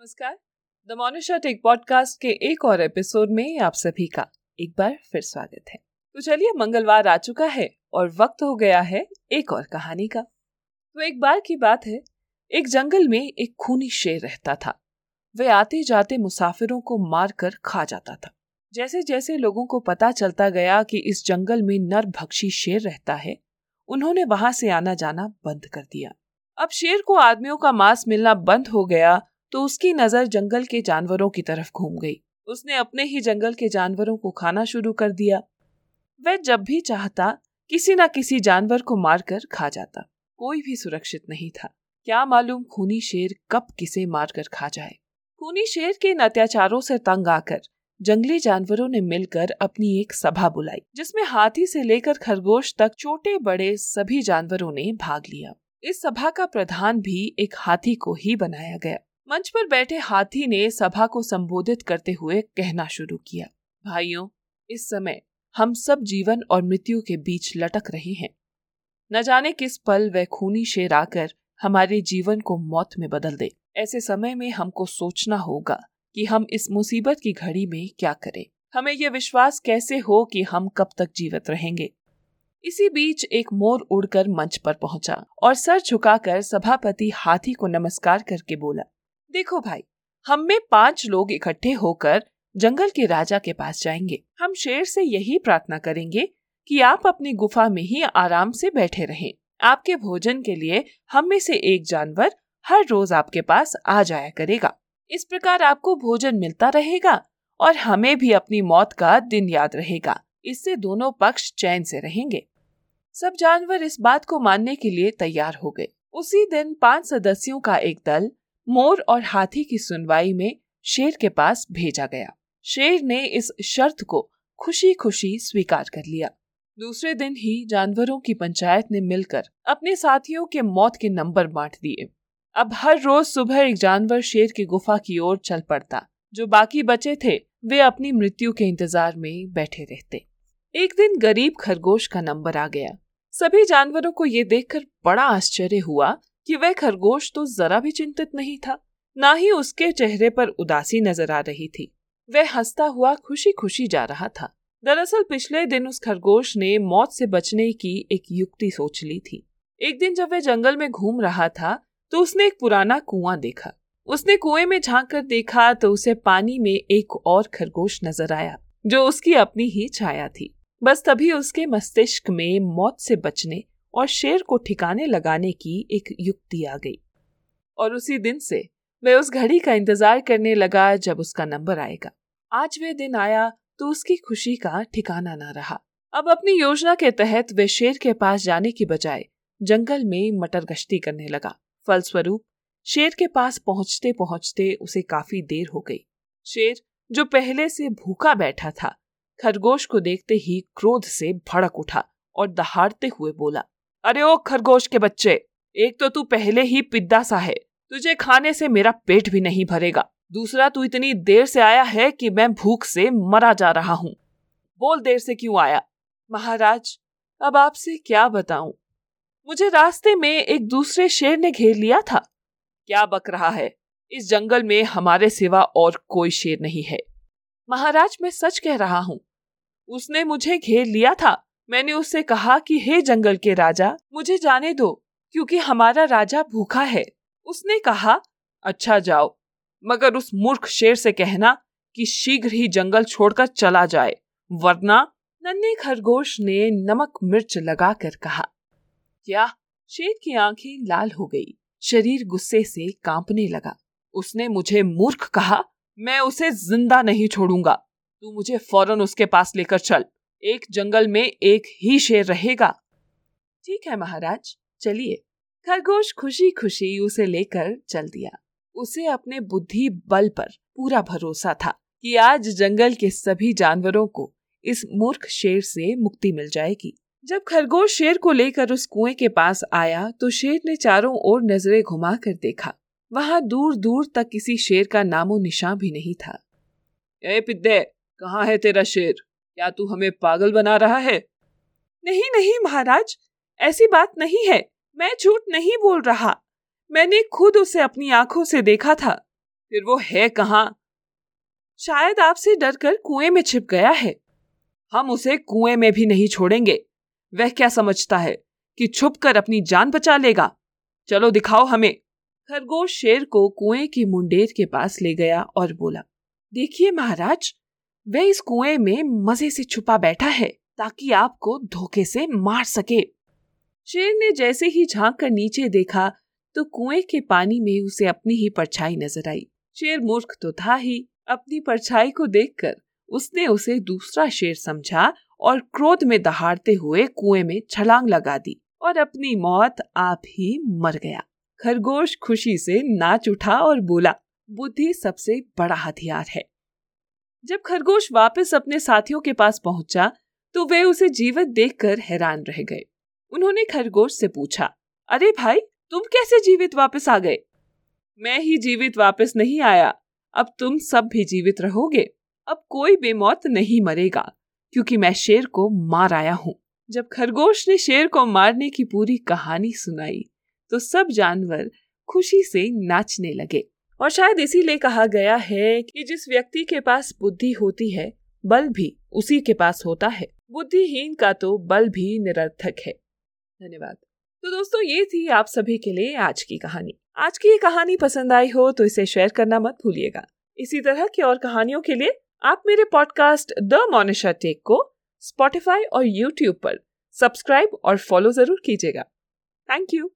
नमस्कार। The Monisha take podcast के एक और एपिसोड में आप सभी का एक बार फिर स्वागत है। तो चलिए, मंगलवार आ चुका है और वक्त हो गया है एक और कहानी का। तो एक बार की बात है, एक जंगल में एक खूनी शेर रहता था। वह आते जाते मुसाफिरों को मार कर खा जाता था। जैसे जैसे लोगों को पता चलता गया कि इस जंगल में नर भक्षी शेर रहता है, उन्होंने वहाँ से आना जाना बंद कर दिया। अब शेर को आदमियों का मांस मिलना बंद हो गया तो उसकी नज़र जंगल के जानवरों की तरफ़ घूम गई। उसने अपने ही जंगल के जानवरों को खाना शुरू कर दिया। वह जब भी चाहता, किसी न किसी जानवर को मारकर खा जाता। कोई भी सुरक्षित नहीं था। क्या मालूम खूनी शेर कब किसे मारकर खा जाए। खूनी शेर के इन अत्याचारों से तंग आकर जंगली जानवरों ने मिलकर अपनी एक सभा बुलाई, जिसमें हाथी से लेकर खरगोश तक छोटे बड़े सभी जानवरों ने भाग लिया। इस सभा का प्रधान भी एक हाथी को ही बनाया गया। मंच पर बैठे हाथी ने सभा को संबोधित करते हुए कहना शुरू किया, भाइयों, इस समय हम सब जीवन और मृत्यु के बीच लटक रहे हैं। न जाने किस पल वह खूनी शेर आकर हमारे जीवन को मौत में बदल दे। ऐसे समय में हमको सोचना होगा कि हम इस मुसीबत की घड़ी में क्या करें। हमें यह विश्वास कैसे हो कि हम कब तक जीवित रहेंगे? इसी बीच एक मोर उड़कर मंच पर पहुँचा और सर झुकाकर सभापति हाथी को नमस्कार करके बोला देखो भाई, हम में पाँच लोग इकट्ठे होकर जंगल के राजा के पास जाएँगे। हम शेर से यही प्रार्थना करेंगे कि आप अपनी गुफा में ही आराम से बैठे रहें। आपके भोजन के लिए हम में से एक जानवर हर रोज आपके पास आ जाया करेगा। इस प्रकार आपको भोजन मिलता रहेगा और हमें भी अपनी मौत का दिन याद रहेगा। इससे दोनों पक्ष चैन से रहेंगे। सब जानवर इस बात को मानने के लिए तैयार हो गए। उसी दिन पाँच सदस्यों का एक दल मोर और हाथी की सुनवाई में शेर के पास भेजा गया। शेर ने इस शर्त को खुशी खुशी स्वीकार कर लिया। दूसरे दिन ही जानवरों की पंचायत ने मिलकर अपने साथियों के मौत के नंबर बांट दिए। अब हर रोज सुबह एक जानवर शेर की गुफा की ओर चल पड़ता। जो बाकी बचे थे, वे अपनी मृत्यु के इंतज़ार में बैठे रहते। एक दिन गरीब खरगोश का नंबर आ गया। सभी जानवरों को ये देखकर बड़ा आश्चर्य हुआ कि वह खरगोश तो जरा भी चिंतित नहीं था, ना ही उसके चेहरे पर उदासी नज़र आ रही थी। वह हंसता हुआ खुशी खुशी जा रहा था। दरअसल पिछले दिन उस खरगोश ने मौत से बचने की एक युक्ति सोच ली थी। एक दिन जब वह जंगल में घूम रहा था तो उसने एक पुराना कुआँ देखा। उसने कुएँ में झाँक कर देखा तो उसे पानी में एक और खरगोश नज़र आया, जो उसकी अपनी ही छाया थी। बस तभी उसके मस्तिष्क में मौत से बचने और शेर को ठिकाने लगाने की एक युक्ति आ गई। और उसी दिन से वह उस घड़ी का इंतज़ार करने लगा जब उसका नंबर आएगा। आज वह दिन आया तो उसकी खुशी का ठिकाना ना रहा। अब अपनी योजना के तहत वह शेर के पास जाने की बजाय जंगल में मटर गश्ती करने लगा। फलस्वरूप, शेर के पास पहुँचते पहुँचते उसे काफ़ी देर हो गई। शेर, जो पहले से भूखा बैठा था, खरगोश को देखते ही क्रोध से भड़क उठा और दहाड़ते हुए बोला अरे ओ खरगोश के बच्चे, एक तो तू पहले ही पिद्दा सा है, तुझे खाने से मेरा पेट भी नहीं भरेगा। दूसरा, तू इतनी देर से आया है कि मैं भूख से मरा जा रहा हूँ। बोल देर से क्यों आया? महाराज, अब आपसे क्या बताऊँ? मुझे रास्ते में एक दूसरे शेर ने घेर लिया था। क्या बक रहा है? इस जंगल में हमारे सिवा और कोई शेर नहीं है। महाराज, मैं सच कह रहा हूँ। उसने मुझे घेर लिया था मैंने उससे कहा कि, हे जंगल के राजा, मुझे जाने दो, क्योंकि हमारा राजा भूखा है। उसने कहा अच्छा जाओ, मगर उस मूर्ख शेर से कहना कि शीघ्र ही जंगल छोड़कर चला जाए, वरना नन्हे खरगोश ने नमक मिर्च लगाकर कहा। क्या शेर की आँखें लाल हो गई? शरीर गुस्से से कांपने लगा। उसने मुझे मूर्ख कहा, मैं उसे ज़िंदा नहीं छोड़ूँगा। तू मुझे फ़ौरन उसके पास लेकर चल। एक जंगल में एक ही शेर रहेगा। ठीक है महाराज, चलिए। खरगोश खुशी खुशी उसे लेकर चल दिया। उसे अपने बुद्धि बल पर पूरा भरोसा था कि आज जंगल के सभी जानवरों को इस मूर्ख शेर से मुक्ति मिल जाएगी। जब खरगोश शेर को लेकर उस कुएँ के पास आया तो शेर ने चारों ओर नज़रें घुमा कर देखा। वहाँ दूर दूर तक किसी शेर का नामो निशान भी नहीं था। ए पिद्दे कहाँ है तेरा शेर? क्या तू हमें पागल बना रहा है? नहीं नहीं, महाराज, ऐसी बात नहीं है। मैं झूठ नहीं बोल रहा। मैंने खुद उसे अपनी आँखों से देखा था। फिर वो है कहाँ? शायद आपसे डरकर कुएँ में छिप गया है। हम उसे कुएँ में भी नहीं छोड़ेंगे। वह क्या समझता है कि छुप कर अपनी जान बचा लेगा? चलो दिखाओ हमें। खरगोश शेर को कुएँ की मुंडेर के पास ले गया और बोला, देखिए महाराज वह इस कुएँ में मज़े से छुपा बैठा है, ताकि आपको धोखे से मार सके। शेर ने जैसे ही झाँक कर नीचे देखा तो कुएँ के पानी में उसे अपनी ही परछाई नज़र आई। शेर मूर्ख तो था ही। अपनी परछाई को देखकर उसने उसे दूसरा शेर समझा और क्रोध में दहाड़ते हुए कुएँ में छलांग लगा दी और अपनी मौत आप ही मर गया। खरगोश खुशी से नाच उठा और बोला, बुद्धि सबसे बड़ा हथियार है। जब खरगोश वापस अपने साथियों के पास पहुँचा तो वे उसे जीवित देखकर हैरान रह गए। उन्होंने खरगोश से पूछा, अरे भाई, तुम कैसे जीवित वापस आ गए? मैं ही जीवित वापस नहीं आया। अब तुम सब भी जीवित रहोगे। अब कोई बेमौत नहीं मरेगा, क्योंकि मैं शेर को मार आया हूँ। जब खरगोश ने शेर को मारने की पूरी कहानी सुनाई तो सब जानवर खुशी से नाचने लगे। और शायद इसीलिए कहा गया है कि जिस व्यक्ति के पास बुद्धि होती है, बल भी उसी के पास होता है। बुद्धिहीन का तो बल भी निरर्थक है। धन्यवाद। तो दोस्तों, ये थी आप सभी के लिए आज की कहानी। आज की ये कहानी पसंद आई हो तो इसे शेयर करना मत भूलिएगा। इसी तरह की और कहानियों के लिए आप मेरे पॉडकास्ट द मोनिशा टेक को स्पॉटिफाई और यूट्यूब पर सब्सक्राइब और फॉलो ज़रूर कीजिएगा। Thank you